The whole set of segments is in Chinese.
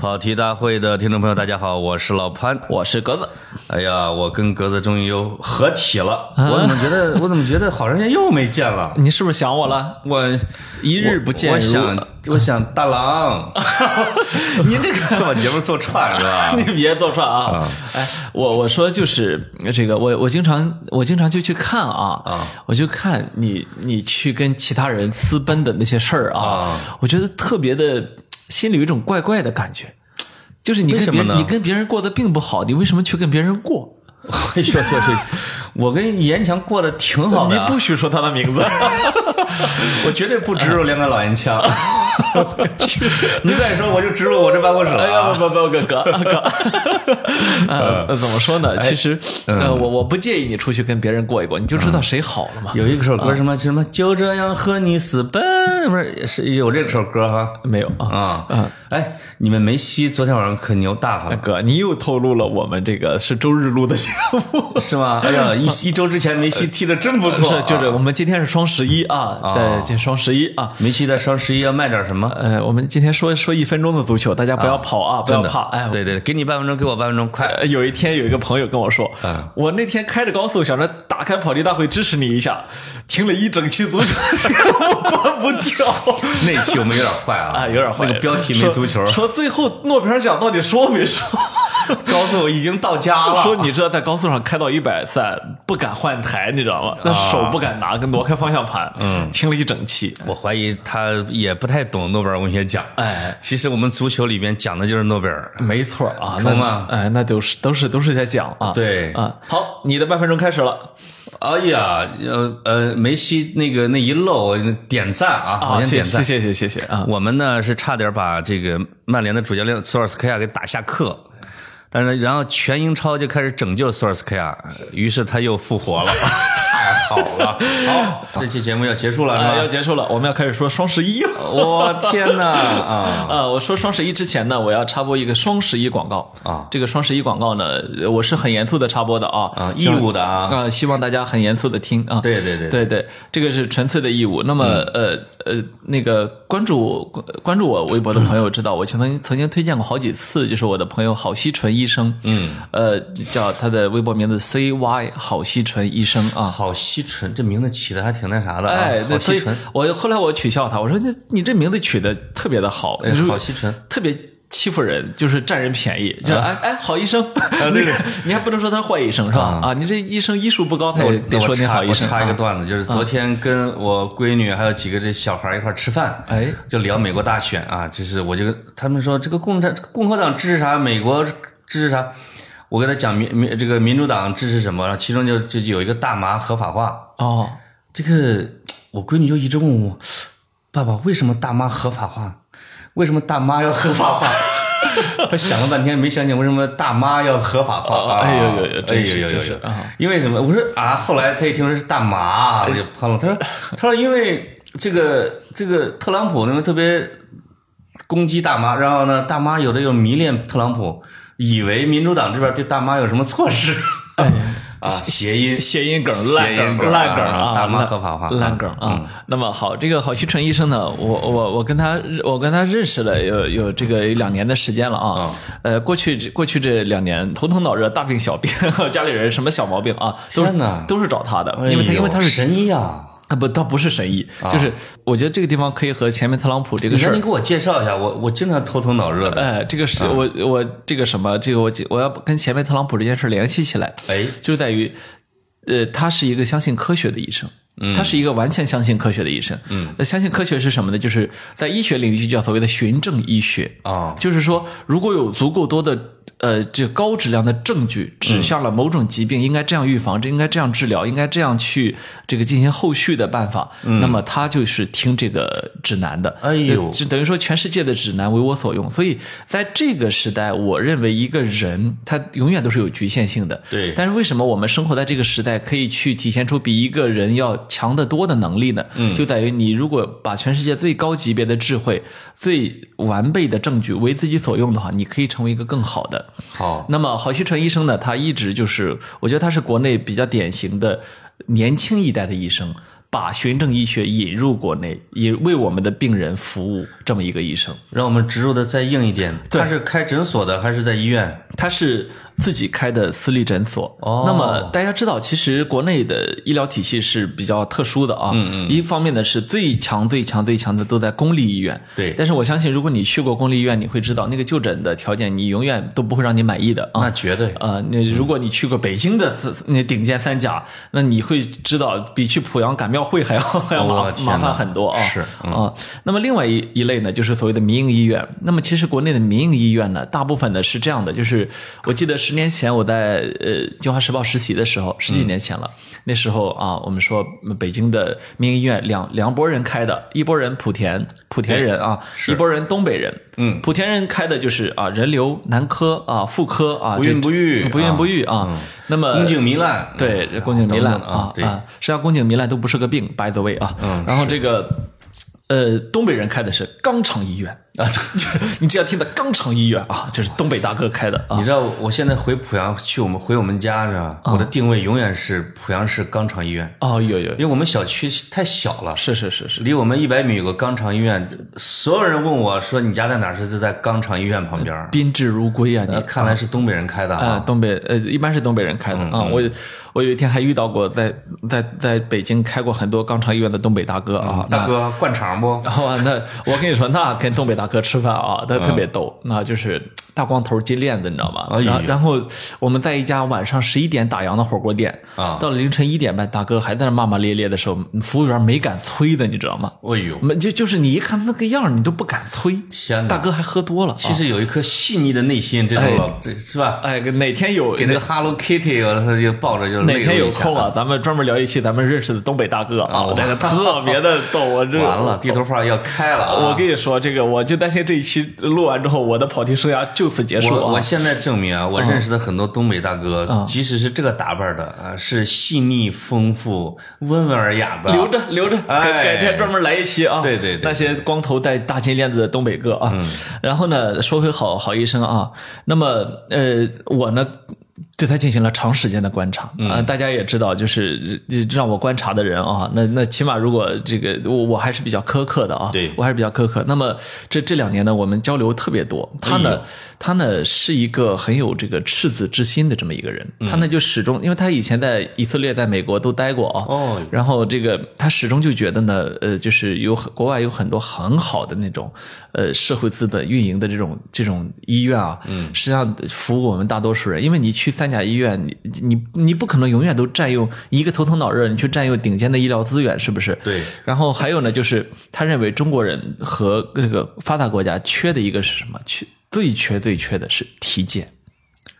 跑题大会的听众朋友，大家好，我是老潘。我是格子。哎呀，我跟格子终于又合体了。我怎么觉得，我怎么觉得好长时间又没见了？你是不是想我了？我一日不见如我想，我想大郎，您这个 把节目做串是吧？你别做串啊！哎，我我说就是这个，我我经常我经常就去看啊，啊我就看你你去跟其他人私奔的那些事儿啊啊，我觉得特别的，心里有一种怪怪的感觉，就是你跟别人你跟别人过得并不好，你为什么去跟别人过？哎呦我跟严强过得挺好的啊，你不许说他的名字。我绝对不植入两个老烟枪。你再说，我就植入我这办公室了哎呀，啊。不不不，哥哥哥，呃，怎么说呢？其实，呃，我我不介意你出去跟别人过一过，你就知道谁好了嘛。有一首歌什么什么，就这样和你私奔，不是是有这首歌哈没有啊，啊。哎，你们梅西昨天晚上可牛大发了，哥，你又透露了我们这个是周日录的节目。是吗？哎呀，一 一周之前梅西踢的真不错啊，是，就是我们今天是双十一啊，对，今双十一啊。梅西在双十一要卖点什么？呃，我们今天说说一分钟的足球，大家不要跑啊，不要真的怕。哎，对对，给你半分钟，给我半分钟，快！呃有一天有一个朋友跟我说，嗯我那天开着高速想着打开跑题大会支持你一下，听了一整期足球，我关不掉。那期我们有点坏啊，啊，有点坏。那个标题没足球，说最后诺贝尔奖到底说没说？高速已经到家了。说你知道在高速上开到一百三不敢换台，你知道吗？那手不敢拿，跟挪开方向盘。嗯，听了一整期。我怀疑他也不太懂诺贝尔文学奖。哎，其实我们足球里边讲的就是诺贝尔。没错啊，那懂吗哎，那都是都是都是在讲啊。对啊，好，你的半分钟开始了哎呀，呃呃，梅西那个那一漏，点赞啊！我先点赞。谢谢谢谢谢啊！我们呢是差点把这个曼联的主教练索尔斯克亚给打下课，但是然后全英超就开始拯救索尔斯克亚，于是他又复活了，好了！好，这期节目要结束了啊，要？结束了，我们要开始说双十一了。我天哪啊！啊，我说双十一之前呢，我要插播一个双十一广告啊。这个双十一广告呢，我是很严肃的插播的啊啊义务的啊啊，希望大家很严肃的听啊。对对对对对，这个是纯粹的义务。那么呃呃，那个关注我关注我微博的朋友知道，我曾经曾经推荐过好几次，就是我的朋友郝锡纯医生，嗯，呃，叫他的微博名字 C Y 郝锡纯医生啊。郝西纯，这名字起的还挺那啥的啊！哎，好对，所以西纯，我后来我取笑他，我说你你这名字取的特别的好，哎好西纯，特别欺负人，就是占人便宜，就是哎哎，好医生，啊对 对。你还不能说他是坏医生是吧？啊，你这医生医术不高，他也得说你好医生。我插一个啊。段子，就是昨天跟我闺女还有几个这小孩一块吃饭，哎，就聊美国大选啊，就是我就他们说这个共产共和党支持啥，美国支持啥，我跟他讲民民这个民主党支持什么，然后其中就就有一个大麻合法化，哦，这个我闺女就一直问我，爸爸为什么大麻合法化？为什么大妈要合法化？他想了半天没想起为什么大妈要合法化。啊哎呦呦呦哎真是呦呦呦真是啊！因为什么？我说啊，后来他一听说是大麻，我就喷了。他说他说因为这个这个特朗普那么特别攻击大妈，然后呢，大妈有的又迷恋特朗普，以为民主党这边对大妈有什么措施。啊，谐音谐音梗、谐烂梗、音烂梗啊，大妈合法化，烂梗啊。那么好，这个郝旭纯医生呢，我我我跟他我跟他认识了有有这个两年的时间了啊。呃，过去过去这两年头疼脑热、大病小病，家里人什么小毛病啊，都是都是找他的，因为他因为他是神医啊。啊不，倒不是神医，就是我觉得这个地方可以和前面特朗普这个事儿你给我介绍一下，我我经常头疼脑热的。哎，这个是我我这个什么，这个我我要跟前面特朗普这件事联系起来，哎，就在于，呃，他是一个相信科学的医生，他是一个完全相信科学的医生。嗯，那相信科学是什么呢？就是在医学领域就叫所谓的循证医学啊就是说如果有足够多的呃这高质量的证据指向了某种疾病应该这样预防，这应该这样治疗，应该这样去这个进行后续的办法，那么他就是听这个指南的。哎呦呃就等于说全世界的指南为我所用。所以在这个时代，我认为一个人他永远都是有局限性的。对但是为什么我们生活在这个时代，可以去体现出比一个人要强得多的能力呢？嗯，就在于你如果把全世界最高级别的智慧、最完备的证据为自己所用的话，你可以成为一个更好的。好，那么郝希纯医生呢，他一直就是，我觉得他是国内比较典型的年轻一代的医生。把循证医学引入国内，也为我们的病人服务这么一个医生。让我们植入的再硬一点，他是开诊所的还是在医院？他是自己开的私立诊所。哦那么大家知道，其实国内的医疗体系是比较特殊的啊。嗯嗯。一方面呢，是最强、最强、最强的都在公立医院。对但是我相信，如果你去过公立医院，你会知道那个就诊的条件，你永远都不会让你满意的啊。那绝对。呃，那如果你去过北京的那顶尖三甲，那你会知道比去濮阳赶庙会还要还要麻烦很多啊。是嗯啊。那么另外一一类呢，就是所谓的民营医院。那么其实国内的民营医院呢，大部分呢是这样的，就是我记得十年前我在呃《京华时报》实习的时候，十几年前了，那时候啊，我们说北京的民营医院两两拨人开的，一拨人莆田莆田人啊，一拨人东北人。嗯，莆田人开的就是啊人流、男科啊、妇科啊，不孕不育不孕不育啊。那么宫颈糜烂，对，嗯宫颈糜烂啊，对，啊，实际上宫颈糜烂都不是个病，by the way 啊。嗯然后这个，呃，东北人开的是肛肠医院啊，你只要听到肛肠医院啊，就是东北大哥开的啊你。知道我现在回濮阳去我们回我们家是吧？我的定位永远是濮阳市肛肠医院，哦，有有因为我们小区太小了，是是是是，离我们一百米有个肛肠医院，所有人问我说你家在哪儿？是就在肛肠医院旁边。宾至如归啊，你呃看来是东北人开的啊，啊。东北呃，一般是东北人开的啊。我我有一天还遇到过在在在北京开过很多肛肠医院的东北大哥啊，那大哥灌肠不？然后啊，那我跟你说，那跟东北大哥吃饭啊，他特别逗，那就是大光头金链子，你知道吗？哎然后然后我们在一家晚上十一点打烊的火锅店啊到了凌晨一点半，大哥还在那骂骂咧咧的时候，服务员没敢催的，你知道吗？哎呦，没就就是你一看那个样儿，你都不敢催。天哪大哥还喝多了，其实有一颗细腻的内心，这种老这是吧？哎，哪天有给那个 Hello Kitty，我他就抱着就哪天有空啊，咱们专门聊一期咱们认识的东北大哥啊，啊这个特别的逗，我这完了，地头炮要开了啊！我跟你说，这个我就担心这一期录完之后，我的跑题生涯就此结束啊！我我现在证明啊，我认识的很多东北大哥，即使是这个打扮的啊，是细腻丰富、温文尔雅的。留着留着，改哎改天专门来一期啊！对对对那些光头戴大金链子的东北哥啊。然后呢，说回好好医生啊，那么呃，我呢。对他进行了长时间的观察啊、大家也知道，就是呃让我观察的人啊，那那起码如果这个我我还是比较苛刻的啊，对我还是比较苛刻。那么这这两年呢，我们交流特别多。他呢，哎他呢是一个很有这个赤子之心的这么一个人。他呢就始终，因为他以前在以色列、在美国都待过啊。哦然后这个他始终就觉得呢，呃，就是有很国外有很多很好的那种，呃，社会资本运营的这种这种医院啊，嗯，实际上服务我们大多数人，因为你去三甲医院，你你你不可能永远都占用一个头疼脑热，你去占用顶尖的医疗资源，是不是？对。然后还有呢，就是他认为中国人和那个发达国家缺的一个是什么？缺最缺最缺的是体检。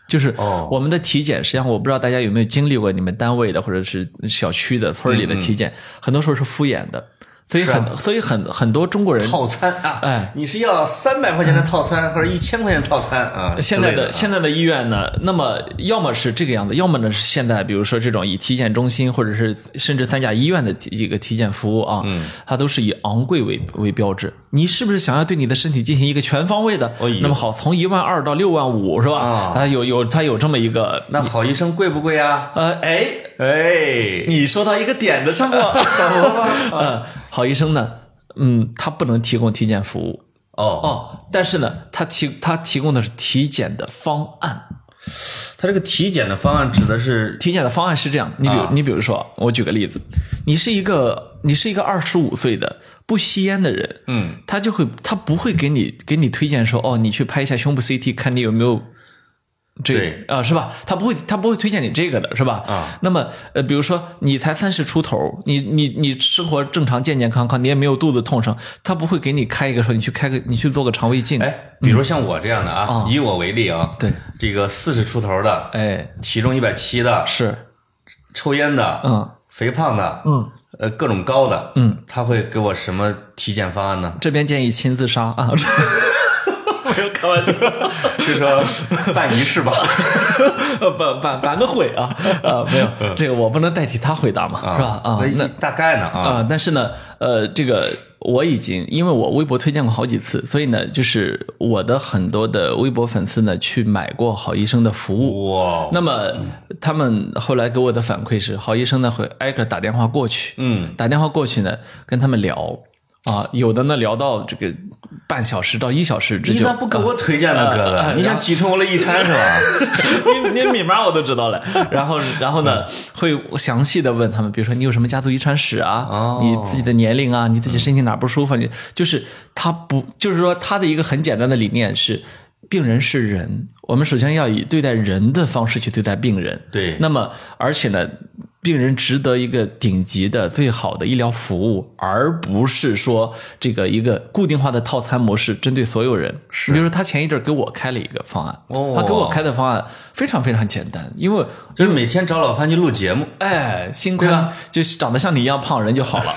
就是哦我们的体检，实际上我不知道大家有没有经历过你们单位的或者是小区的、村里的体检，很多时候是敷衍的，所以很所以很很多中国人套餐啊，哎，你是要三百块钱的套餐，或者一千块钱套餐啊？现在的的现在的医院呢，那么要么是这个样子，要么呢是现在比如说这种以体检中心或者是甚至三甲医院的体这个体检服务啊，嗯它都是以昂贵为为标志。你是不是想要对你的身体进行一个全方位的？那么好，从一万二到六万五是吧？啊它有有它有这么一个那好医生贵不贵啊？呃哎，哎，你说到一个点子上了。嗯，好医生呢，嗯，他不能提供体检服务哦，哦，但是呢，他提他提供的是体检的方案。他这个体检的方案指的是体检的方案是这样，你比如、啊你比如说，我举个例子，你是一个你是一个二十五岁的不吸烟的人，嗯，他就会他不会给你给你推荐说，哦，你去拍一下胸部 CT，看你有没有。这对个啊、是吧？他不会，他不会推荐你这个的，是吧？啊。那么，呃，比如说你才三十出头，你你你生活正常、健健康康，你也没有肚子痛声，他不会给你开一个说你去开个你去做个肠胃镜。，哎，比如像我这样的啊，以我为例啊，对，这个四十出头的，哎，体重一百七的，是，抽烟的，嗯，肥胖的，嗯，呃，各种高的，嗯，他会给我什么体检方案呢？这边建议亲自杀啊！没有开玩笑。就说 办仪式吧，呃，办办办个会啊 啊，没有这个我不能代替他回答嘛，是吧？啊，那大概呢啊，啊，但是呢，呃，这个我已经因为我微博推荐过好几次，所以呢，就是我的很多的微博粉丝呢去买过好医生的服务。哇，那么他们后来给我的反馈是，好医生呢会挨个打电话过去，嗯，打电话过去呢跟他们聊啊，有的呢聊到这个半小时到一小时之久。你咋不给我推荐呢，哥哥？你想继承我的遗产是吧？你你密码我都知道了，然后然后呢，会详细的问他们，比如说你有什么家族遗传史啊，哦你自己的年龄啊，你自己身体哪不舒服啊，你就是他不就是说他的一个很简单的理念是，病人是人，我们首先要以对待人的方式去对待病人，对那么而且呢。病人值得一个顶级的、最好的医疗服务，而不是说这个一个固定化的套餐模式针对所有人。是，比如说他前一阵儿给我开了一个方案，哦。他给我开的方案非常非常简单，因为就是每天找老潘去录节目，哎，心宽就长得像你一样胖人就好了。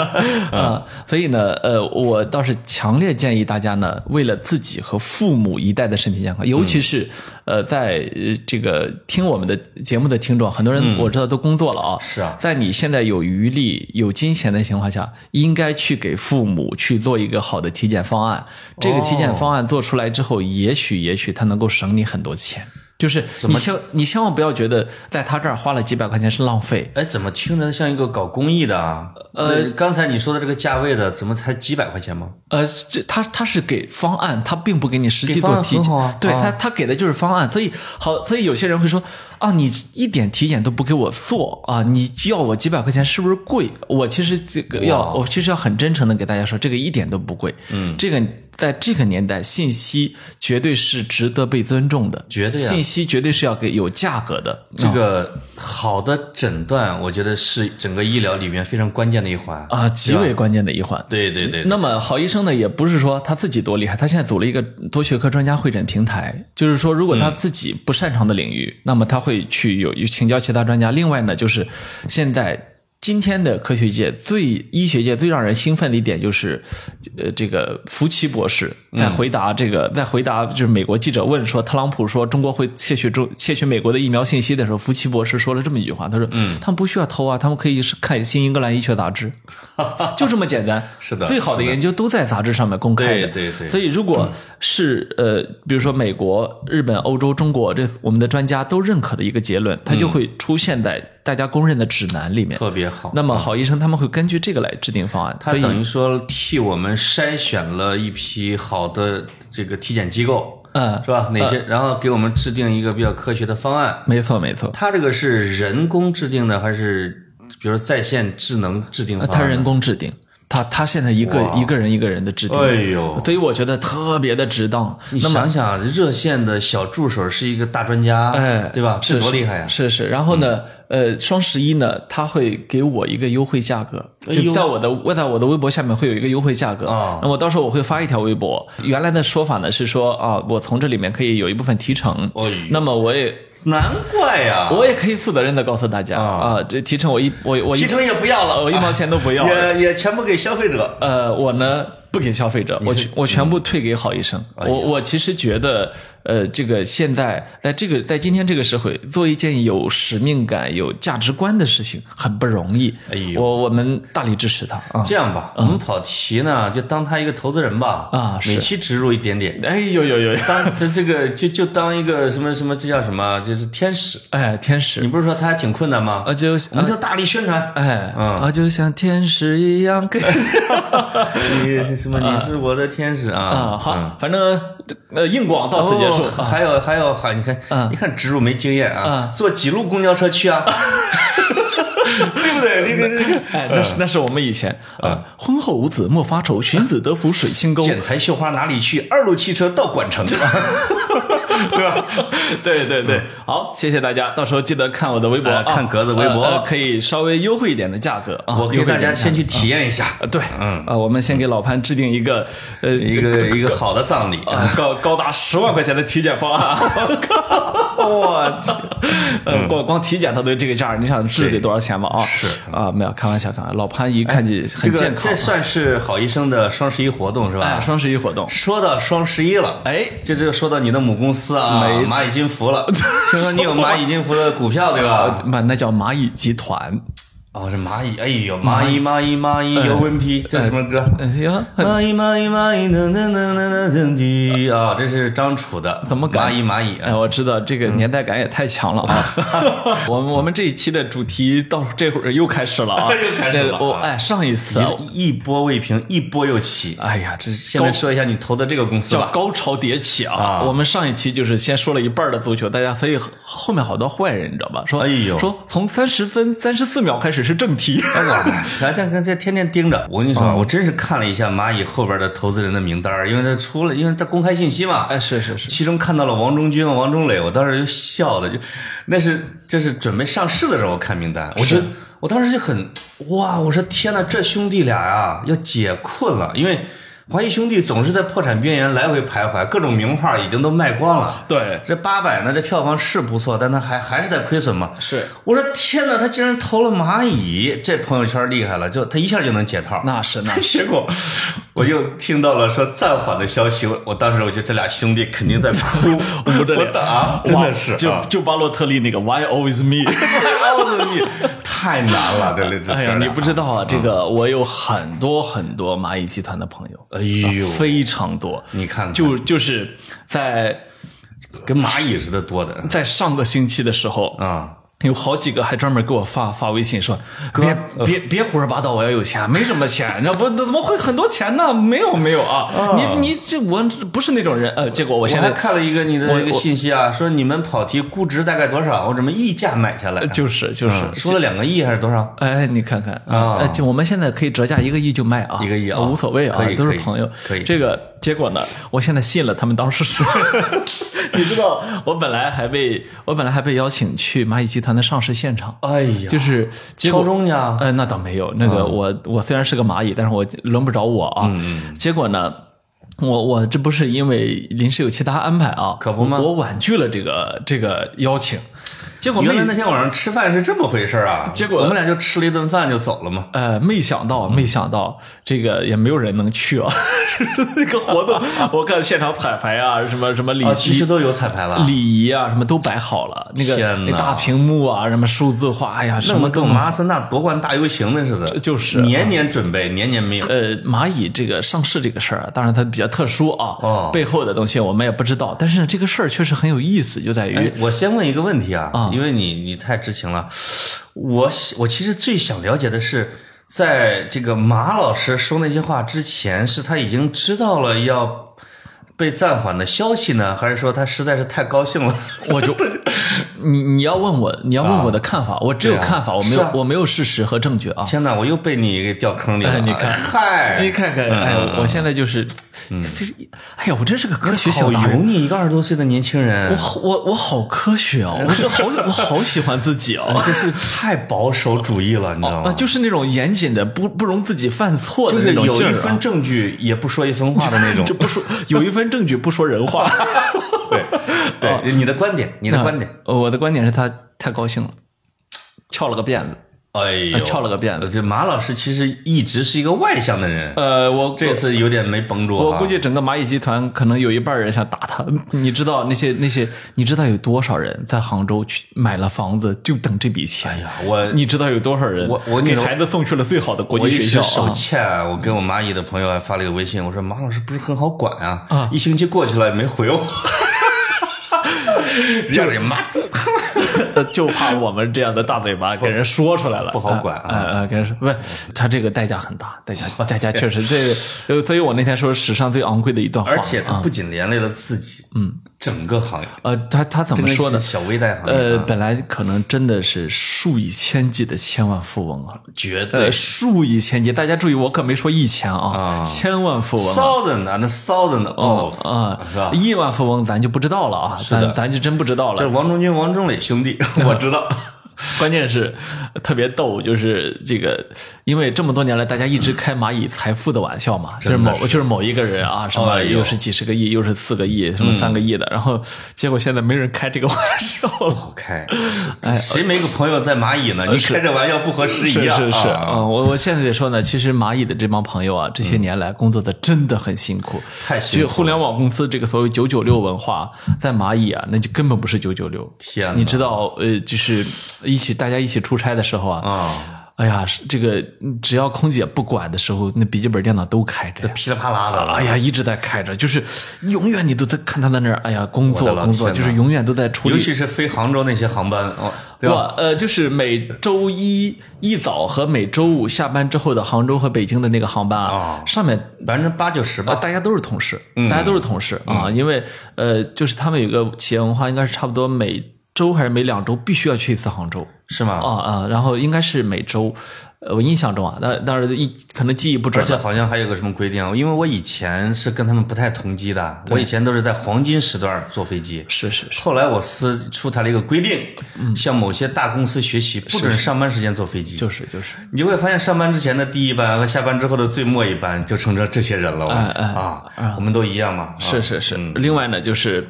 啊。所以呢，呃，我倒是强烈建议大家呢，为了自己和父母一代的身体健康，尤其是呃，在呃这个听我们的节目的听众，很多人我知道都工作了啊，是啊在你现在有余力、有金钱的情况下，应该去给父母去做一个好的体检方案。这个体检方案做出来之后，也许也许它能够省你很多钱。就是你千你千万不要觉得在他这儿花了几百块钱是浪费，哎，怎么听着像一个搞公益的啊？呃，刚才你说的这个价位的，怎么才几百块钱吗？呃，这他他是给方案，他并不给你实际做体检，很好啊啊对他他给的就是方案，所以好，所以有些人会说啊，你一点体检都不给我做啊，你要我几百块钱是不是贵？我其实这个要，我其实要很真诚的给大家说，这个一点都不贵，嗯，这个在这个年代，信息绝对是值得被尊重的，绝对啊信息绝对是要给有价格的，这个好的诊断，我觉得是整个医疗里面非常关键的一环啊，极为关键的一环。对对对，那么好医生呢，也不是说他自己多厉害，他现在组了一个多学科专家会诊平台，就是说如果他自己不擅长的领域，那么他会去有请教其他专家。另外呢，就是现在。今天的科学界最医学界最让人兴奋的一点就是，呃，这个福奇博士在回答这个，在回答就是美国记者问说特朗普说中国会窃取中窃取美国的疫苗信息的时候，福奇博士说了这么一句话，他说：“嗯，他们不需要偷啊，他们可以是看新英格兰医学杂志，就这么简单。是的最好的研究都在杂志上面公开的。对对对。所以如果是呃，比如说美国、日本、欧洲、中国这我们的专家都认可的一个结论，它就会出现在大家公认的指南里面。特别好。那么好医生他们会根据这个来制定方案，他等于说替我们筛选了一批好的这个体检机构，嗯是吧？哪些，然后给我们制定一个比较科学的方案。没错没错，他这个是人工制定的，还是比如在线智能制定方案？他人工制定。他他现在一个一个人一个人的制定，哎呦，所以我觉得特别的值当。你想想，热线的小助手是一个大专家，哎，对吧？是多厉害呀！是是，然后呢，呃，双十一呢，他会给我一个优惠价格，哎就在我的我在我的微博下面会有一个优惠价格啊那我到时候我会发一条微博。原来的说法呢是说啊，我从这里面可以有一部分提成，那么我也。难怪呀，我也可以负责任的告诉大家啊，这提成我一我我提成也不要了，我一毛钱都不要，也也全部给消费者。呃，我呢不给消费者，我全我全部退给好医生。我我其实觉得，呃，这个现在在这个在今天这个社会，做一件有使命感、有价值观的事情很不容易。哎呦我我们大力支持他啊！这样吧，我们跑题呢，就当他一个投资人吧，啊是每期植入一点点。哎呦呦呦！当 这这个就就当一个什么什么，这叫什么？就是天使。哎，天使你不是说他还挺困难吗？啊，就我们就大力宣传。哎嗯啊，就像天使一样给 你是什么？你是我的天使啊！啊，好，反正呃硬广到此结束哦。还有还有还你看，嗯你看植入没经验啊嗯，坐几路公交车去啊？对不对？那个那个哎，那是那是我们以前啊，婚后无子莫发愁，寻子得福水清沟。剪裁绣花哪里去？二路汽车到管城，对吧？对对对，好，谢谢大家，到时候记得看我的微博，看格子微博呃呃可以稍微优惠一点的价格啊。我给大家先去体验一下，呃对，嗯啊，我们先给老潘制定一个呃一个一个好的葬礼。啊高高达十万块钱的体检方案。我去，呃，光光体检他都这个价儿，你想治得多少钱吗？啊，是啊，没有开玩笑，开玩笑。老潘一看就很健康这。算是好医生的双十一活动是哎，吧？双十一活动，说到双十一了，哎，这就说到你的母公司啊，蚂蚁金服了。听说你有蚂蚁金服的股票对吧？那，那叫蚂蚁集团。哦，这蚂蚁，哎呦，蚂蚁蚂蚁蚂蚁有问题，这什么歌？哎呀，蚂蚁蚂蚁蚂蚁能能能能能能的啊，这是张楚的，怎么改蚂蚁蚂蚁？哎，我知道这个年代感也太强了啊！我们我们这一期的主题到这会儿又开始了啊！又开始了啊我哎，上一次啊，一波未平，一波又起。哎呀，这现在说一下你投的这个公司叫吧。高潮迭起啊！啊我们上一期就是先说了一半的足球，大家所以后后面好多坏人你知道吧？说哎呦说从三十分三十四秒开始是正题。哇，咱咱咱这天天盯着。我跟你说，我真是看了一下蚂蚁后边的投资人的名单儿，因为他出了，因为他公开信息嘛。哎，是是是，其中看到了王中军、王中磊，我当时就笑的，就那是这是准备上市的时候看名单，我就我当时就很哇，我说天呐，这兄弟俩呀要解困了，因为华谊兄弟总是在破产边缘来回徘徊，各种名画已经都卖光了。对，这八百呢，这票房是不错，但他还还是在亏损嘛。是我说天哪，他竟然投了蚂蚁，这朋友圈厉害了，就他一下就能解套。那是那是。结果我就听到了说暂缓的消息，我我当时我觉得这俩兄弟肯定在哭，捂着脸真的是就啊就巴洛特利那个 Why always me，Why always me，太难了，这这这。哎呀，你不知道啊，这个我有很多很多蚂蚁集团的朋友，哎呦，非常多。你看看，就就是在跟蚂蚁似的多的在上个星期的时候，啊。有好几个还专门给我发发微信说，别别别胡说八道，我要有钱，没什么钱，那不怎么会很多钱呢？没有没有啊，你你这我不是那种人，呃，结果我我现在还看了一个你的我一个信息啊，说你们跑题估值大概多少？我怎么溢价买下来？就是就是嗯说了两个亿还是多少？哎，你看看啊哎，就我们现在可以折价一个亿就卖啊，一个亿啊无所谓啊都是朋友。可以这个结果呢，我现在信了他们当时说，你知道，我本来还被我本来还被邀请去蚂蚁集团的上市现场，哎呀，就是敲钟呢？呃，那倒没有，那个我我虽然是个蚂蚁，但是我轮不着我啊。结果呢，我我这不是因为临时有其他安排啊，可不吗？我婉拒了这个这个邀请，结果没原来那天晚上吃饭是这么回事啊！结果我们俩就吃了一顿饭就走了嘛。呃，没想到，没想到这个也没有人能去啊！就 是那个活动，我看现场彩排啊，什么什么礼啊，其实、都有彩排了，礼仪啊，什么都摆好了。那个天哪那大屏幕啊，什么数字化，哎呀，什么都马拉松大夺冠大游行那似的，就是年年准备，年年没有。呃，蚂蚁这个上市这个事儿啊，当然它比较特殊啊，哦背后的东西我们也不知道。但是，这个事儿确实很有意思，就在于、哎，我先问一个问题啊，啊因为你你太知情了，我我其实最想了解的是，在这个马老师说那些话之前，是他已经知道了要被暂缓的消息呢，还是说他实在是太高兴了？我就 你你要问我，你要问我的看法，我只有看法，我没有、啊我没有事实和证据啊。天哪，我又被你给掉坑里了！哎你看嗨，你看看，哎我现在就是，非，哎呀，我真是个科学小好达人。油腻，一个二十多岁的年轻人，我好，我我好科学哦，我就好，我好喜欢自己哦。这是太保守主义了，你知道啊，吗？就是那种严谨的，不不容自己犯错的就是有那种劲儿啊一分证据也不说一分话的那种 就。不说有一分证据不说人话。对对，你的观点，你的观点。呃我的观点是他太高兴了，翘了个辫子。哎呦，翘了个辫子这马老师其实一直是一个外向的人，呃，我这次有点没绷住啊。我估计整个蚂蚁集团可能有一半人想打他。你知道那些那些，你知道有多少人在杭州去买了房子就等这笔钱？哎呀，我你知道有多少人我我给孩子送去了最好的国际学校我 手啊？欠，我给我蚂蚁的朋友还发了一个微信，我说马老师不是很好管啊，一星期过去了也没回我，让人骂。他就怕我们这样的大嘴巴给人说出来了，不好管啊呃呃，给人说不是，他这个代价很大，代价代价确实这个，所以我那天说史上最昂贵的一段话，而且他啊不仅连累了自己，嗯，整个行业呃，他他怎么说呢？小微贷行业呃，啊，本来可能真的是数以千计的千万富翁啊，绝对呃，数以千计，大家注意，我可没说一千啊，啊千万富翁啊。thousand and thousand of，啊是吧，亿万富翁咱就不知道了啊，咱咱就真不知道了。这是王中军、王中磊兄兄弟，我知道。关键是特别逗，就是这个，因为这么多年来，大家一直开蚂蚁财富的玩笑嘛，就是某就是某一个人啊，什么又是几十个亿，又是四个亿，什么三个亿的，然后结果现在没人开这个玩笑了。好开，谁没个朋友在蚂蚁呢？你开这玩笑不合时宜啊！是是是啊啊，我我现在得说呢，其实蚂蚁的这帮朋友啊，这些年来工作的真的很辛苦，太辛苦互联网公司这个所谓“九九六”文化，在蚂蚁啊，那就根本不是九九六。天哪你知道，呃，就是一起大家一起出差的时候啊，啊，哎呀，是这个只要空姐不管的时候，那笔记本电脑都开着呀。噼里啪啦的了。哎呀，一直在开着，就是永远你都在看他在那儿，哎呀，工作工作，就是永远都在处理。尤其是飞杭州那些航班，哦，对吧？我呃，就是每周一一早和每周五下班之后的杭州和北京的那个航班啊，哦上面百分之八九十啊，吧。大家都是同事，嗯大家都是同事啊，因为呃，就是他们有个企业文化，应该是差不多每周还是每两周必须要去一次杭州是吗？啊啊，然后应该是每周，呃我印象中啊，但但是一可能记忆不准而。且好像还有个什么规定，因为我以前是跟他们不太同机的，我以前都是在黄金时段坐飞机。是是是，后来我司出台了一个规定，向某些大公司学习，不准上班时间坐飞机。就是就是，你就会发现，上班之前的第一班和下班之后的最末一班，就成这这些人了。我哎哎啊，我们都一样嘛。啊是是是。另外呢，就是。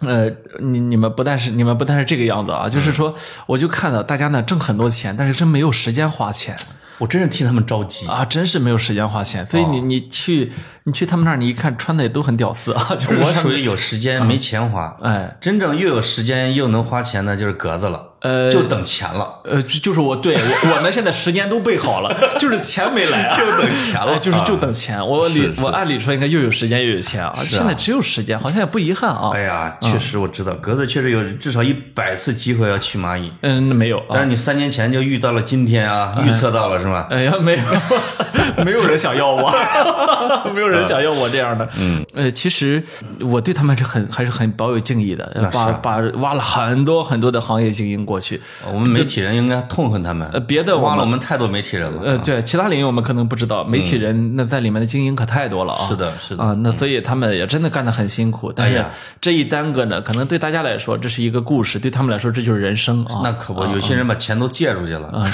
呃，你你们不但是你们不但是这个样子啊，就是说，我就看到大家呢挣很多钱，但是真没有时间花钱。我真是替他们着急。啊，真是没有时间花钱。所以你你去你去他们那儿，你一看穿的也都很屌丝啊，就是我属于有时间没钱花，哎。真正又有时间又能花钱的，就是格子了，呃就等钱了。呃，就就是我对我我呢，现在时间都备好了，就是钱没来啊，就等钱了哎就是啊就等钱。我理我按理说应该又有时间又有钱啊，现在只有时间，好像也不遗憾啊。哎呀，确实我知道，格子确实有至少一百次机会要去蚂蚁，嗯，没有啊但。是你三年前就遇到了今天啊，预测到了是吗？哎呀，没有，没有人想要我，没有人想要我这样的。嗯，呃，其实我对他们是很还是很保有敬意的，把啊把挖了很多很多的行业精英过去。我们媒体人应该痛恨他们，呃，别的我挖了我们太多媒体人了。呃，对，其他领域我们可能不知道，媒体人那在里面的精英可太多了啊。是的是的啊，那所以他们也真的干得很辛苦。但是这一耽搁呢，可能对大家来说这是一个故事，对他们来说这就是人生啊。那可不，有些人把钱都借出去了啊，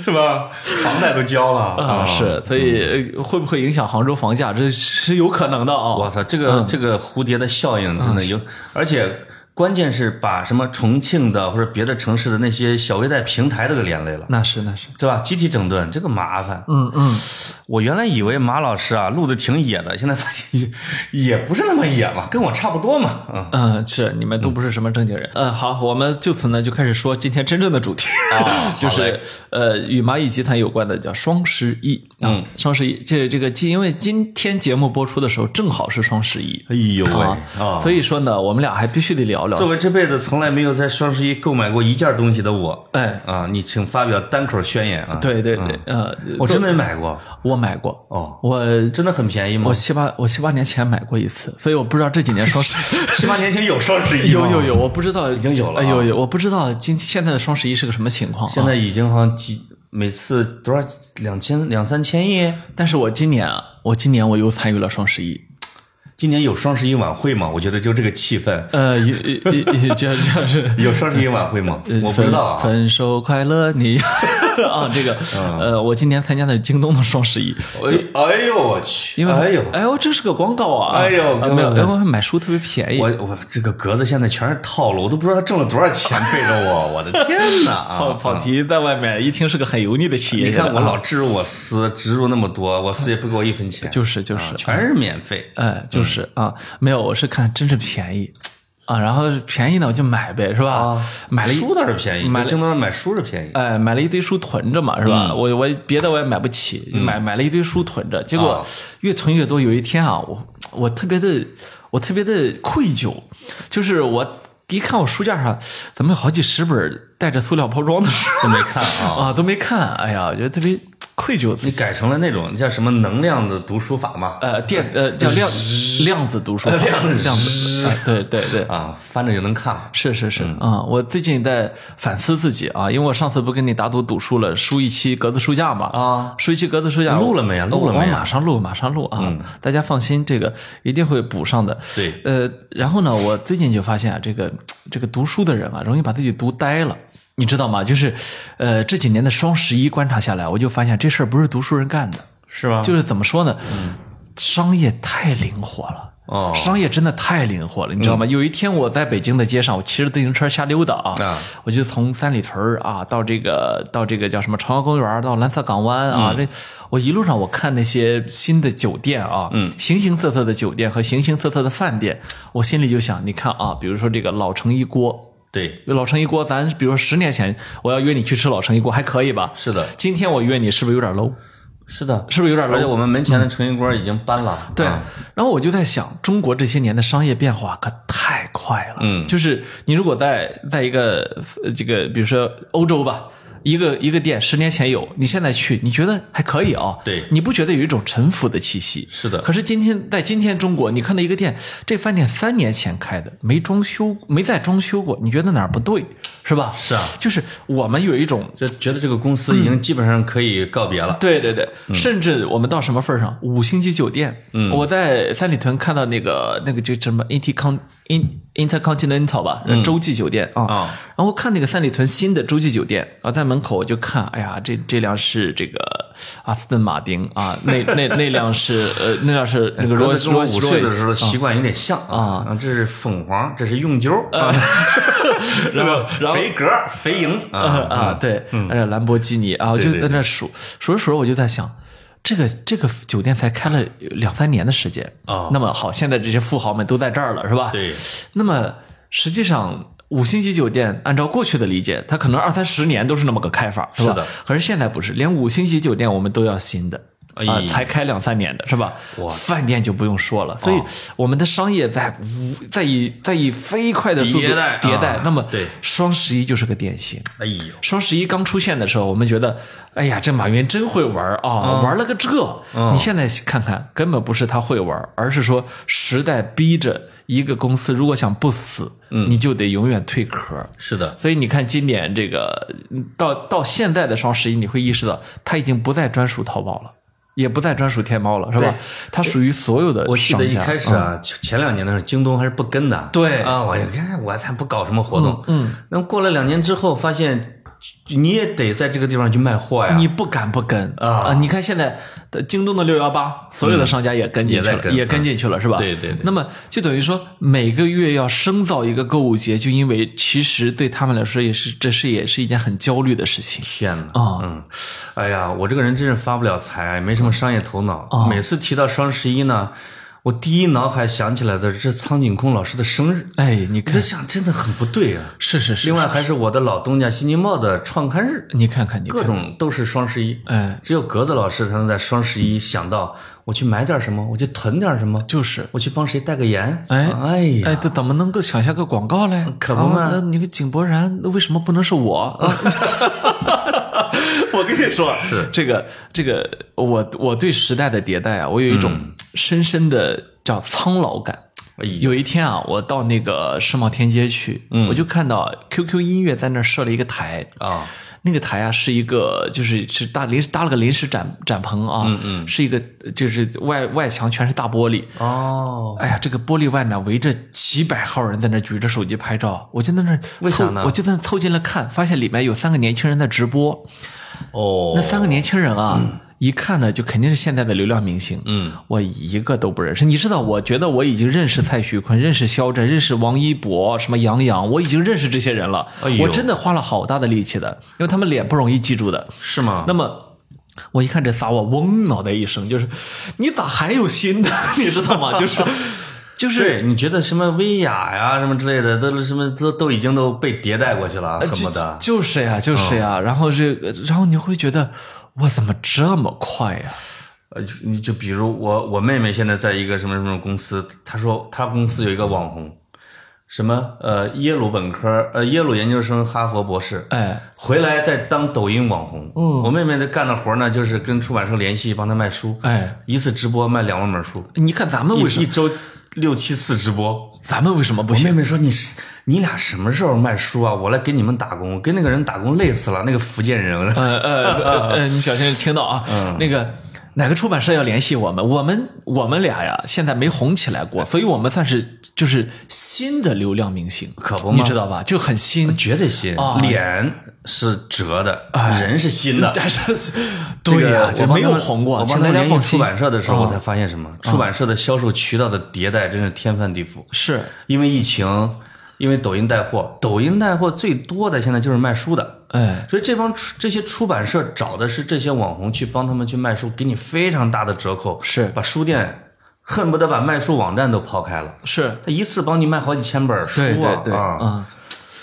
是吧？房贷都交了啊，是，所以呃会不会影响杭州房价？这是有可能的啊。我操，这个这个蝴蝶的效应真的有，而且关键是把什么重庆的或者别的城市的那些小微贷平台都给连累了。那是那是，对吧？集体整顿这个麻烦。嗯嗯，我原来以为马老师啊录的挺野的，现在发现也也不是那么野嘛，跟我差不多嘛。嗯，嗯，是你们都不是什么正经人。嗯，好，我们就此呢就开始说今天真正的主题，就是呃与蚂蚁集团有关的叫双十一。嗯，双十一这这个今因为今天节目播出的时候正好是双十一。哎呦喂啊，啊！所以说呢，我们俩还必须得聊聊。作为这辈子从来没有在双十一购买过一件东西的我，哎，啊，你请发表单口宣言啊！对对对，呃，我真没买过我买过，哦，我真的很便宜吗我？七八我七八年前买过一次，所以我不知道这几年双十 七八年前有双十一有有有，，我不知道已经有了有有，我不知道今现在的双十一是个什么情况啊。现在已经好像几每次多少两千两三千亿。但是我今年啊，我今年我又参与了双十一，今年有双十一晚会吗？我觉得就这个气氛，呃，有有有这这是。有双十一晚会吗？我不知道啊。分分手快乐你 啊，这个呃，我今年参加的是京东的双十一，哎哎呦我去！因为哎呦，哎呦，这是个广告啊！哎呦啊没有，哥们因为买书特别便宜。我我这个格子现在全是套路，我都不知道他挣了多少钱背着我，我的天哪！跑啊！跑题在外面一听是个很油腻的企业你，看我老植入我司，植入那么多，我司也不给我一分钱，就是就是啊全是免费。哎，就是啊，没有，我是看真是便宜啊，然后便宜呢我就买呗，是吧？买了一书倒是便宜，买京东上买书是便宜。哎，买了一堆书囤着嘛，是吧？我我别的我也买不起，就买买了一堆书囤着，结果啊越囤越多。有一天啊，我我特别的我特别的愧疚，就是我一看我书架上怎么有好几十本带着塑料包装的书都没看啊，啊，都没看，哎呀，我觉得特别愧疚自己。你改成了那种叫什么能量的读书法吗？呃，电呃叫量 量子读书法，量子。量子，啊对对对，啊，翻着就能看了。是是是。啊、我最近在反思自己啊，因为我上次不跟你打赌赌输了，输一期格子书架嘛。啊，输一期格子书架，录了没啊？录了没马上录，马上录啊，大家放心，这个一定会补上的。对。呃，然后呢，我最近就发现啊，这个这个读书的人啊，容易把自己读呆了。你知道吗？就是，呃，这几年的双十一观察下来，我就发现这事儿不是读书人干的，是吧？就是怎么说呢？商业太灵活了。哦商业真的太灵活了，你知道吗？有一天我在北京的街上，我骑着自行车瞎溜达啊，啊我就从三里屯儿啊到这个到这个叫什么朝阳公园儿到蓝色港湾啊，这我一路上我看那些新的酒店啊，嗯，形形色色的酒店和形形色色的饭店，我心里就想，你看啊，比如说这个老城一锅。对，老城一锅，咱比如说十年前我要约你去吃老城一锅，还可以吧？是的，今天我约你是不是有点 low？是的，是不是有点而且 low？我们门前的成一锅已经搬了。对啊，然后我就在想，中国这些年的商业变化可太快了。嗯就是你如果在在一个呃这个，比如说欧洲吧，一个一个店十年前有，你现在去，你觉得还可以啊？对你不觉得有一种沉浮的气息？是的可是今天在今天中国，你看到一个店，这饭店三年前开的，没装修，没再装修过，你觉得哪儿不对？是吧？是啊就是我们有一种就觉得这个公司已经基本上可以告别了。对对对，甚至我们到什么份儿上？五星级酒店，嗯，我在三里屯看到那个那个就什么 Intercon In Intercontinental 吧，洲际酒店啊，啊然后看那个三里屯新的洲际酒店啊，在门口我就看，哎呀，这这辆是这个阿斯顿马丁啊，那那那辆是呃那辆是那个罗罗斯睡的时候瑞。习惯有点像啊，这是凤凰，这是永久，啊。然后 然后肥格、肥营啊 啊啊，对，呃，兰博基尼啊，我就在那数数着数着，我就在想，这个这个酒店才开了两三年的时间哦那么好，现在这些富豪们都在这儿了，是吧？。对，那么实际上，五星级酒店按照过去的理解，它可能二三十年都是那么个开法，是吧？是的。可是现在不是，连五星级酒店我们都要新的。哎啊，才开两三年的是吧？哇饭店就不用说了，所以哦我们的商业在无在以在以飞快的速度迭代迭代啊。那么，对双十一就是个典型。哎呦，双十一刚出现的时候，我们觉得，哎呀，这马云真会玩啊，嗯玩了个这。你现在看看，根本不是他会玩，而是说时代逼着一个公司，如果想不死，嗯你就得永远退壳。是的，所以你看，今年这个嗯到到现在的双十一，你会意识到，他已经不再专属淘宝了，也不再专属天猫了，是吧？它属于所有的我记得一开始啊，前前两年的时候，京东还是不跟的。对啊，我一看我才不搞什么活动。嗯，那么过了两年之后，发现你也得在这个地方去卖货呀。你不敢不跟啊你看现在的京东的六幺八，所有的商家也跟进去了，也跟也跟进去了，是吧？对对对那么就等于说，每个月要生造一个购物节，就因为其实对他们来说也是，这是也是一件很焦虑的事情。天哪！啊嗯，哎呀，我这个人真是发不了财，没什么商业头脑。啊每次提到双十一呢，我第一脑海想起来的是苍井空老师的生日。哎，你看这，想真的很不对啊。是是是另，外还是我的老东家新京报的创刊日，你看看，你各，种都是双十一。哎，只有格子老师才能在双十一想到我去买点什么，我去囤点什么，就是。我去帮谁代个言。哎哎呀，哎，这怎么能够想下个广告嘞？可不嘛啊那你个井柏然，那为什么不能是我？啊 我跟你说，是。这个这个，我我对时代的迭代啊，我有一种深深的叫苍老感。有一天啊，我到那个世贸天阶去，我就看到 QQ 音乐在那儿设了一个台啊，那个台啊是一个就是是搭临时搭了个临时展展棚啊，嗯嗯，是一个就是外外墙全是大玻璃，哦，哎呀，这个玻璃外面围着几百号人在那举着手机拍照，我就在那凑为啥呢？我就在那凑近了看，发现里面有三个年轻人在直播。哦，那三个年轻人啊，一看呢就肯定是现在的流量明星。嗯，我一个都不认识。你知道，我觉得我已经认识蔡徐坤、认识肖战、认识王一博、什么杨洋，我已经认识这些人了。我真的花了好大的力气的，因为他们脸不容易记住的。是吗？那么。我一看这仨，我嗡脑袋一声，就是你咋还有新的？你知道吗？就是 就是对，你觉得什么薇娅呀，什么之类的，都什么都都已经都被迭代过去了，恨不得。就就是呀，就是呀。然后这个，然后你会觉得我怎么这么快呀？呃，就你就比如我我妹妹现在在一个什么什么公司，她说她公司有一个网红，什么呃耶鲁本科呃耶鲁研究生，哈佛博士，哎，回来再当抖音网红。嗯，我妹妹的干的活呢，就是跟出版社联系，帮她卖书。哎，一次直播卖两万本书，你看咱们为什么？一一周六七次直播。咱们为什么不行？我妹妹说：“你是你俩什么时候卖书啊？我来给你们打工，跟那个人打工累死了，那个福建人。呃呃呃呃，你小心听到啊，那个。哪个出版社要联系我们？我们我们俩呀，现在没红起来过，所以我们算是就是新的流量明星，可不嘛你知道吧？就很新，绝对新，啊脸是折的，人是新的。这是这个对呀，我就没有红过，我请帮他联系出大家放心。版社的时候，啊我才发现什么？出版社的销售渠道的迭代真是天翻地覆。是因为疫情，因为抖音带货，抖音带货最多的现在就是卖书的。哎，所以这帮出这些出版社找的是这些网红去帮他们去卖书，给你非常大的折扣，是把书店恨不得把卖书网站都抛开了，是，他一次帮你卖好几千本书对对啊！对，啊啊，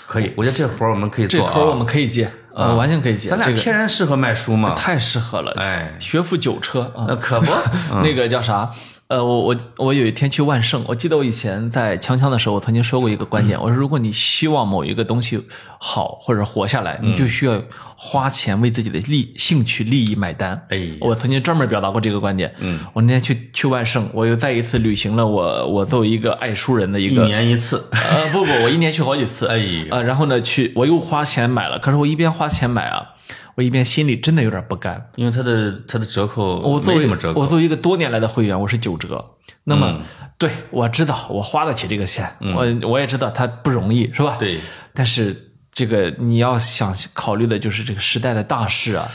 可以，我觉得这活儿我们可以做啊。这活儿我们可以接，呃，完全可以接。咱俩天然适合卖书嘛。太适合了，哎学富九车啊。那可不，那个叫啥？呃，我我我有一天去万盛，我记得我以前在锵锵的时候，我曾经说过一个观点，我说如果你希望某一个东西好或者活下来，你就需要花钱为自己的利兴趣利益买单。哎我曾经专门表达过这个观点。嗯，我那天去去万盛，我又再一次履行了我我作为一个爱书人的一个一年一次。呃，不不，我一年去好几次。哎呃，然后呢，去我又花钱买了，可是我一边花钱买啊，我一边心里真的有点不甘。因为它的它的折扣我作为什么折扣，我作为一个多年来的会员，我是九折。那么，对我知道我花得起这个钱，我我也知道它不容易，是吧？。对，但是这个你要想考虑的就是这个时代的大势啊，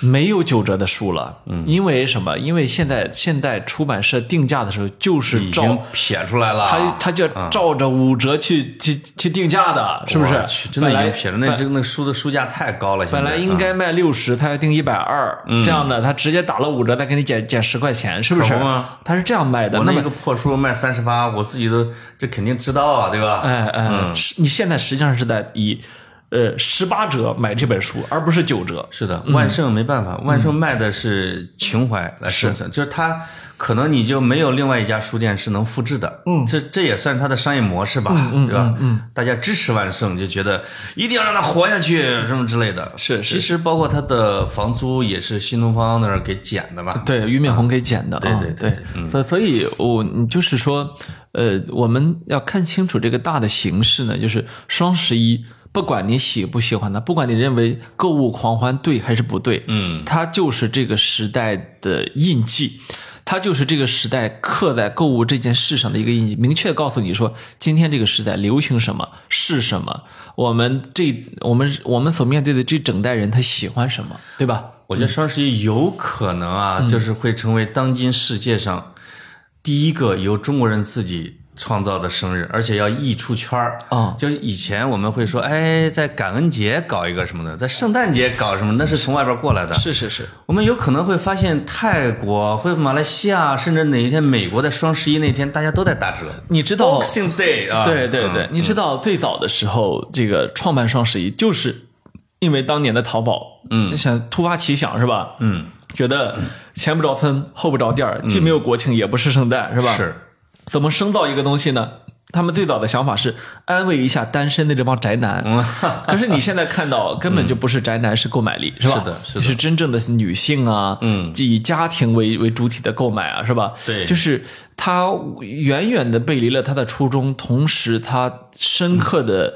没有九折的书了。嗯，因为什么？因为现在现在出版社定价的时候就是照已经撇出来了。他他就照着五折去、去去定价的，是不是？真的已经撇了，那这个那书的书价太高了。本来应该卖六十，他要定一百二，这样的他直接打了五折，再给你减减十块钱，是不是？他是这样卖的。那么我那个破书卖三十八，我自己都这肯定知道啊，对吧？哎哎，是你现在实际上是在以呃十八折买这本书，而不是九折。是的，万盛没办法，万盛卖的是情怀来生存，就是它可能你就没有另外一家书店是能复制的。嗯，这这也算是它的商业模式吧，对吧？嗯，大家支持万盛，就觉得一定要让它活下去，什么之类的。是是其实包括它的房租也是新东方那儿给减的嘛。对，俞敏洪给减的啊，对对对所所以，我你就是说，呃，我们要看清楚这个大的形势呢，就是双十一，不管你喜不喜欢它，不管你认为购物狂欢对还是不对，嗯，它就是这个时代的印记。它就是这个时代刻在购物这件事上的一个印记，明确告诉你说，今天这个时代流行什么是什么，我们这我们我们所面对的这整代人他喜欢什么，对吧？我觉得双十一有可能啊，就是会成为当今世界上第一个由中国人自己创造的生日，而且要溢出圈儿。啊。就是以前我们会说，哎，在感恩节搞一个什么的，在圣诞节搞什么，那是从外边过来的。是是是，我们有可能会发现泰国、会马来西亚，甚至哪一天美国的双十一那天，大家都在打折。你知道 Boxing Day 啊，对对对，嗯。你知道最早的时候，这个创办双十一，就是因为当年的淘宝，嗯，想突发奇想是吧？嗯，觉得前不着村后不着店儿，既没有国庆，也不是圣诞，是吧？是，怎么生造一个东西呢？他们最早的想法是安慰一下单身的这帮宅男，嗯可是你现在看到根本就不是宅男，是购买力，是吧？是的是的是真正的女性啊，嗯以家庭为为主体的购买啊，是吧？对就是他远远的背离了他的初衷，同时他深刻的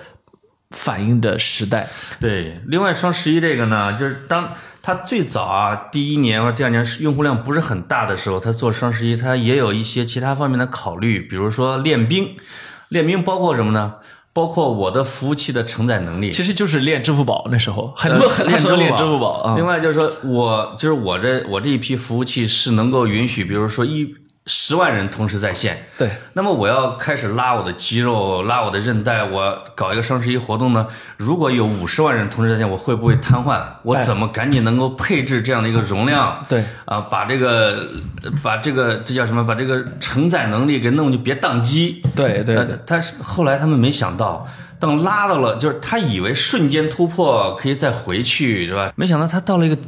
反映着时代。对，另外双十一这个呢，就是当它最早啊，第一年或者第二年用户量不是很大的时候，他做双十一，他也有一些其他方面的考虑，比如说练兵，练兵包括什么呢？包括我的服务器的承载能力。其实就是练支付宝，那时候很多 很多时候练支付宝啊。另外就是说我就是我这我这一批服务器是能够允许，比如说一十万人同时在线。对，那么我要开始拉我的肌肉，拉我的韧带，我搞一个双十一活动呢？如果有五十万人同时在线，我会不会瘫痪？我怎么赶紧能够配置这样的一个容量？对啊，把这个把这个这叫什么？把这个承载能力给弄就别宕机。呃对对对，但是后来他们没想到，等拉到了，就是他以为瞬间突破可以再回去，是吧？没想到他到了一个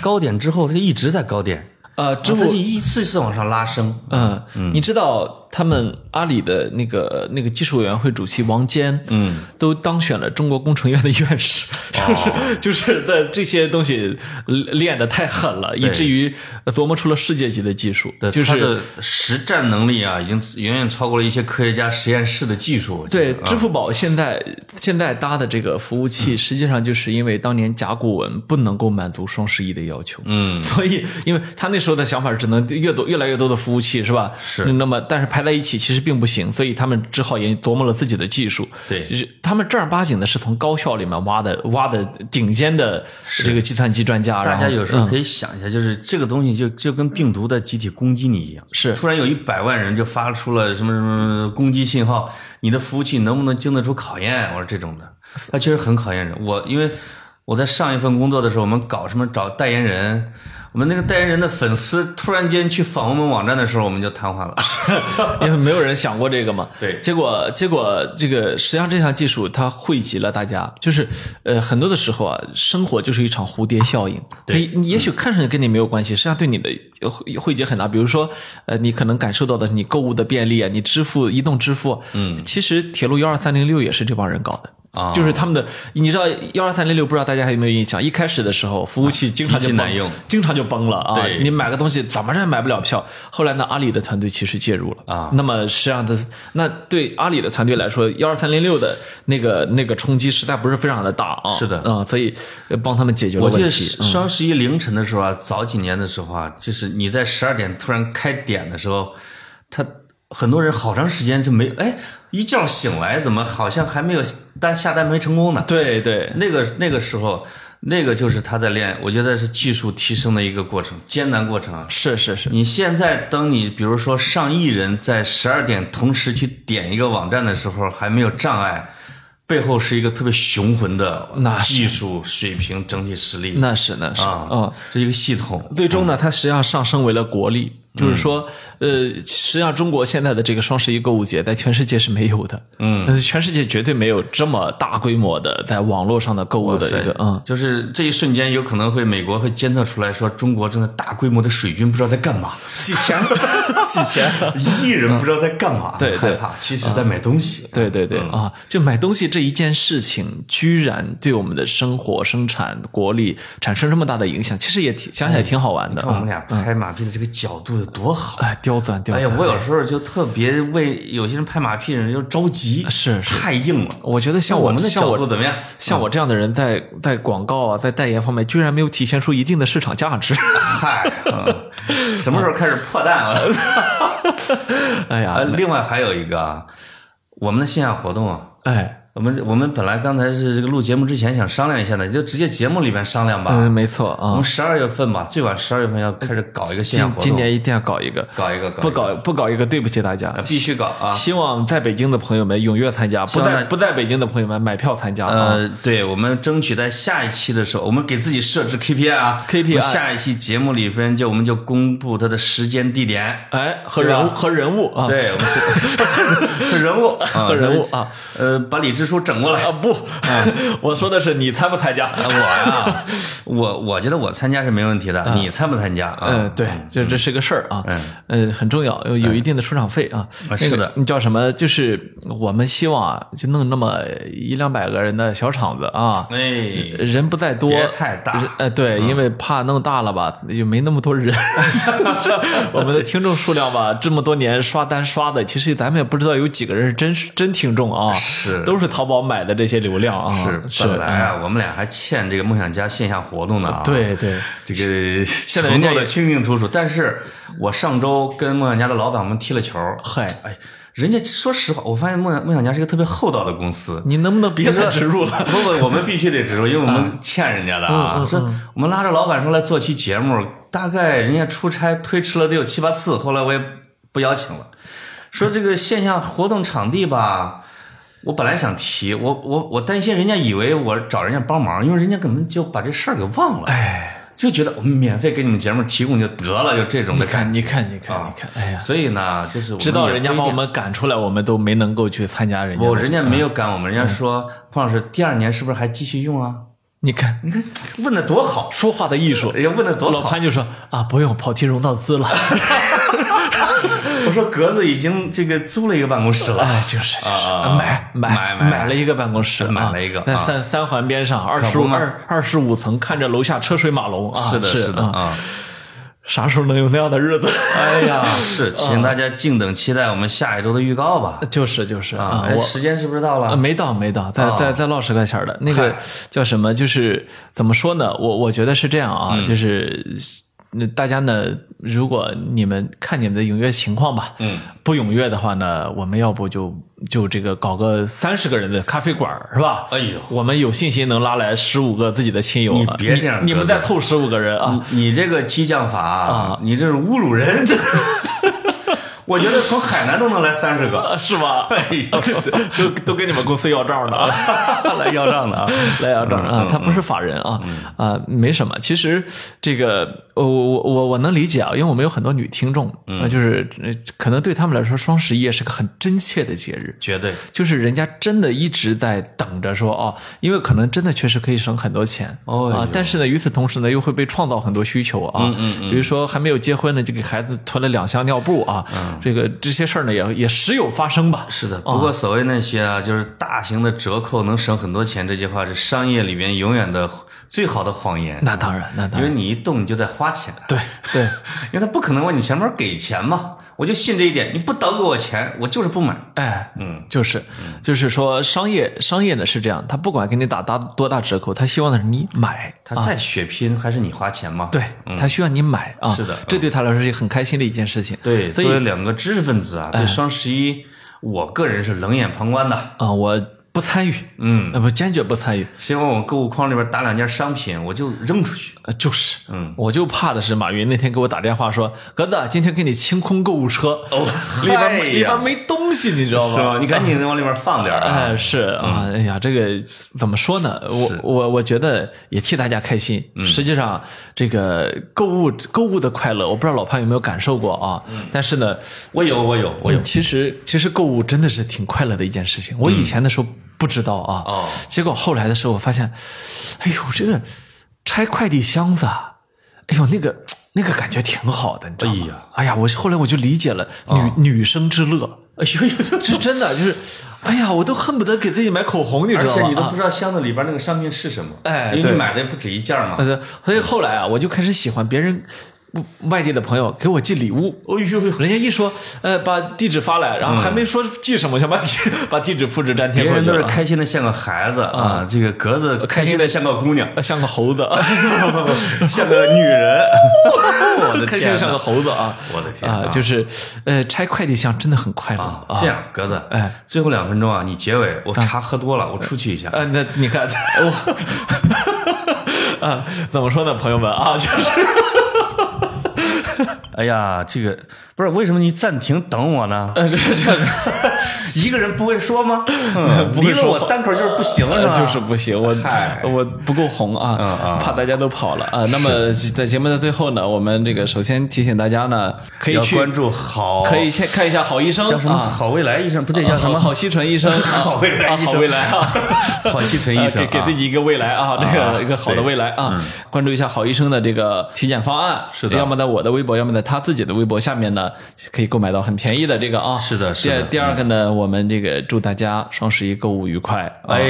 高点之后，他就一直在高点，呃，支付支付一次一次往上拉升。嗯，你知道他们阿里的那个那个技术委员会主席王坚，嗯，都当选了中国工程院的院士，就是就是在这些东西练的太狠了，以至于琢磨出了世界级的技术，就是实战能力啊，已经远远超过了一些科学家实验室的技术。对，支付宝现在现在搭的这个服务器，实际上就是因为当年甲骨文不能够满足双十一的要求，嗯，所以因为他那时候的想法只能越多越来越多的服务器是吧？是。那么但是排在一起其实并不行，所以他们只好也琢磨了自己的技术。对就是他们正儿八经的是从高校里面挖的挖的顶尖的这个计算机专家，大然后家有时候嗯可以想一下，就是这个东西就就跟病毒的集体攻击你一样，是突然有一百万人就发出了什么什么攻击信号，你的服务器能不能经得住考验？我说这种的，它确实很考验人。我因为我在上一份工作的时候，我们搞什么找代言人，我们那个代言人的粉丝突然间去访问我们网站的时候，我们就瘫痪了。因为没有人想过这个嘛。对结果结果这个实际上这项技术它汇集了大家，就是呃很多的时候啊，生活就是一场蝴蝶效应。对你你也许看上去跟你没有关系，实际上对你的呃汇汇集很大。比如说呃，你可能感受到的是你购物的便利啊，你支付移动支付，嗯，其实铁路幺二三零六也是这帮人搞的。啊就是他们的，你知道幺二三零六，不知道大家还有没有印象？一开始的时候，服务器经常就崩经常就崩了啊！对你买个东西怎么着也买不了票。后来呢，阿里的团队其实介入了啊那么实际上的，那对阿里的团队来说，幺二三零六的那个那个冲击实在不是非常的大啊。是的啊、所以呃帮他们解决了我记得问题。嗯双十一凌晨的时候啊，早几年的时候啊，就是你在十二点突然开点的时候，他很多人好长时间就没哎，一觉醒来怎么好像还没有单下单没成功呢？对对，那个那个时候，那个就是他在练，我觉得是技术提升的一个过程，艰难过程啊。是是是，你现在当你比如说上亿人在十二点同时去点一个网站的时候，还没有障碍，背后是一个特别雄浑的那技术水平、整体实力。那是那是。啊嗯，这是一个系统。最终呢，它实际上上升为了国力，就是说，呃，实际上中国现在的这个双十一购物节在全世界是没有的，嗯，全世界绝对没有这么大规模的在网络上的购物的一个，嗯，就是这一瞬间，有可能会美国会监测出来说，中国正在大规模的水军不知道在干嘛，洗钱，洗钱，一亿人不知道在干嘛，对对害怕，其实在买东西。对对对啊，就买东西这一件事情，居然对我们的生活、生产、国力产生这么大的影响，其实也挺想起来挺好玩的我们。俩拍马屁的这个角度有多好。哎，刁钻刁钻。哎呀，我有时候就特别为有些人拍马屁的人就着急，是是太硬了。我觉得像我们的像我角度怎么样？像我这样的人在，在广告啊，在代言方面，居然没有体现出一定的市场价值。嗨，嗯什么时候开始破蛋了？哎呀呃，，另外还有一个啊，我们的线下活动啊，哎，我们我们本来刚才是这个录节目之前想商量一下的，就直接节目里面商量吧。嗯，没错啊。我们，十二月份吧，最晚十二月份要开始搞一个线下活动，今今年一定要搞一个，搞一个，不搞不搞一个，对不起大家，必须搞啊！希望在北京的朋友们踊跃参加，不在在不在北京的朋友们买票参加啊。呃，对，我们争取在下一期的时候，我们给自己设置 KPI 啊。KPI 下一期节目里边就我们就公布它的时间地点。哎，和人物和人物啊，对，我们是是人物啊和人物啊，呃，把李支书整过来。啊不，我说的是你参不参加？啊我呀，我我觉得我参加是没问题的，你参不参加？啊？嗯，对，这这是个事儿啊，嗯，很重要，有有一定的出场费啊。那个是的。你叫什么？就是我们希望啊，就弄那么一两百个人的小场子啊，哎，人不在多，太大。人呃，对，因为怕弄大了吧，就没那么多人。我们的听众数量吧，这么多年刷单刷的，其实咱们也不知道有几个人是真真听众啊，是。都是淘宝买的这些流量啊，是是本来啊，我们俩还欠这个梦想家线下活动呢啊。对对，这个 在人家也承诺的清清楚楚，但是我上周跟梦想家的老板我们踢了球，嗨，哎，人家说实话，我发现梦想梦想家是一个特别厚道的公司。你能不能别 再植入了？不不，我们必须得植入，因为我们欠人家的啊。说我们拉着老板说来做期节目，大概人家出差推迟了得有七八次，后来我也不邀请了。说这个线下活动场地吧，我本来想提，我我我担心人家以为我找人家帮忙，因为人家根本就把这事儿给忘了，哎，就觉得我们免费给你们节目提供就得了，就这种的感觉。你看，你看，啊你看，哎呀，所以呢，就是我知道人家把我们赶出来，我们都没能够去参加人家的。不，人家没有赶我们，人家说彭老师第二年是不是还继续用啊？你看你看问的多好，说话的艺术。哎呀，问的多好。老潘就说啊，不用跑题融到资了。我说格子已经这个租了一个办公室了，哎，就是就是，买买买买了一个办公室，买啊了一个啊在三三环边上，二十五二二十五层，看着楼下车水马龙啊。是的，是的啊。啥时候能有那样的日子？哎呀，是，请大家静等期待我们下一周的预告吧。就是就是啊时间是不是到啊，了？没到没到，再哦再再唠十块钱的那个叫什么？就是怎么说呢？我我觉得是这样啊，嗯就是那大家呢，如果你们看你们的踊跃情况吧，嗯，不踊跃的话呢，我们要不就就这个搞个三十个人的咖啡馆儿是吧？哎呦。我们有信心能拉来十五个自己的亲友啊，你别这样你，你们再凑十五个人啊，你你这个激将法啊，你这是侮辱人！这我觉得从海南都能来三十个，是吧？都都跟你们公司要账的。啊，来要账的啊，来要账啊，他不是法人啊啊，没什么。其实这个我我我我能理解啊，因为我们有很多女听众啊，就是呃可能对他们来说，双十一也是个很真切的节日。绝对。就是人家真的一直在等着说哦，因为可能真的确实可以省很多钱哦啊，但是呢，与此同时呢，又会被创造很多需求啊，嗯比如说还没有结婚呢，就给孩子囤了两箱尿布啊，这个这些事儿呢也也时有发生吧。嗯是的。不过所谓那些啊，就是大型的折扣能省很多钱，这句话是商业里面永远的最好的谎言。那当然，那当然，因为你一动你就在花钱，对对，因为他不可能往你钱包给钱嘛。我就信这一点，你不倒给我钱，我就是不买。哎，嗯，就是，就是说商业商业呢是这样，他不管给你打大多大折扣，他希望的是你买，他再血拼还是你花钱嘛？对他需要你买啊，是的这对他来说是很开心的一件事情。对，所以作为两个知识分子啊，对双十一，我个人是冷眼旁观的。啊，我不参与，嗯，呃不坚决不参与，谁往我购物筐里边打两件商品，我就扔出去。呃就是，嗯，我就怕的是马云那天给我打电话说，格子，今天给你清空购物车，哦 里边哎里边没东西，你知道吗？是吗？你赶紧往里面放点儿啊！哎，是啊，哎呀，这个怎么说呢？我我我觉得也替大家开心。实际上，这个购物购物的快乐，我不知道老潘有没有感受过啊？但是呢，我有，我有，我有。其实其实购物真的是挺快乐的一件事情。我以前的时候不知道啊，哦结果后来的时候我发现，哎呦，这个拆快递箱子啊，哎呦，那个那个感觉挺好的，你知道吗？哎呀哎呀，我后来我就理解了女、女生之乐。哎呦呦呦！是真的，就是，哎呀，我都恨不得给自己买口红，你知道吗？而且你都啊不知道箱子里边那个商品是什么，哎因为你买的也不止一件嘛。呃，所以后来啊，我就开始喜欢别人外地的朋友给我寄礼物。哦呦呦！人家一说，呃，把地址发来，然后还没说寄什么，想把地把地址复制粘贴别人都是开心的像个孩子啊，这个格子开心的像个姑娘，呃像个猴子，像个女人。我的天哪！开心的像个猴子啊！我的天啊，就是呃，拆快递箱真的很快乐。这样，格子，哎，最后两分钟啊，你结尾，我茶喝多了，我出去一下。呃，那你看，我啊，怎么说呢，朋友们啊，就是。哎呀，这个不是为什么你暂停等我呢？呃，这这 一个人不会说吗？嗯离了不会说。我单口就是不行是吧？呃就是不行，我嗨。我不够红啊，怕大家都跑了。啊。那么在节目的最后呢，我们这个首先提醒大家呢，可以去关注好，可以先看一下好医生叫什么？啊。好未来医生，不对，叫什么？好好西纯医生，啊好未来啊医生。好未来啊，好西纯医生啊给自己一个未来啊，这个一个好的未来啊，关注一下好医生的这个体检方案，是的。要么在我的微博，要么在他自己的微博下面呢，可以购买到很便宜的这个啊，是的是的第第二个呢，我们这个祝大家双十一购物愉快，啊哎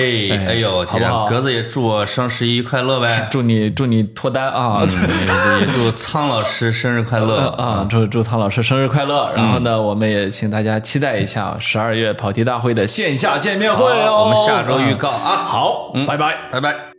哎呦，好不好？格子也祝我双十一快乐呗。祝你祝你脱单啊！嗯也祝苍老师生日快乐啊，祝祝苍老师生日快乐！然后呢，我们也请大家期待一下十二月跑题大会的线下见面会哦。我们下周预告啊好，拜拜。拜拜。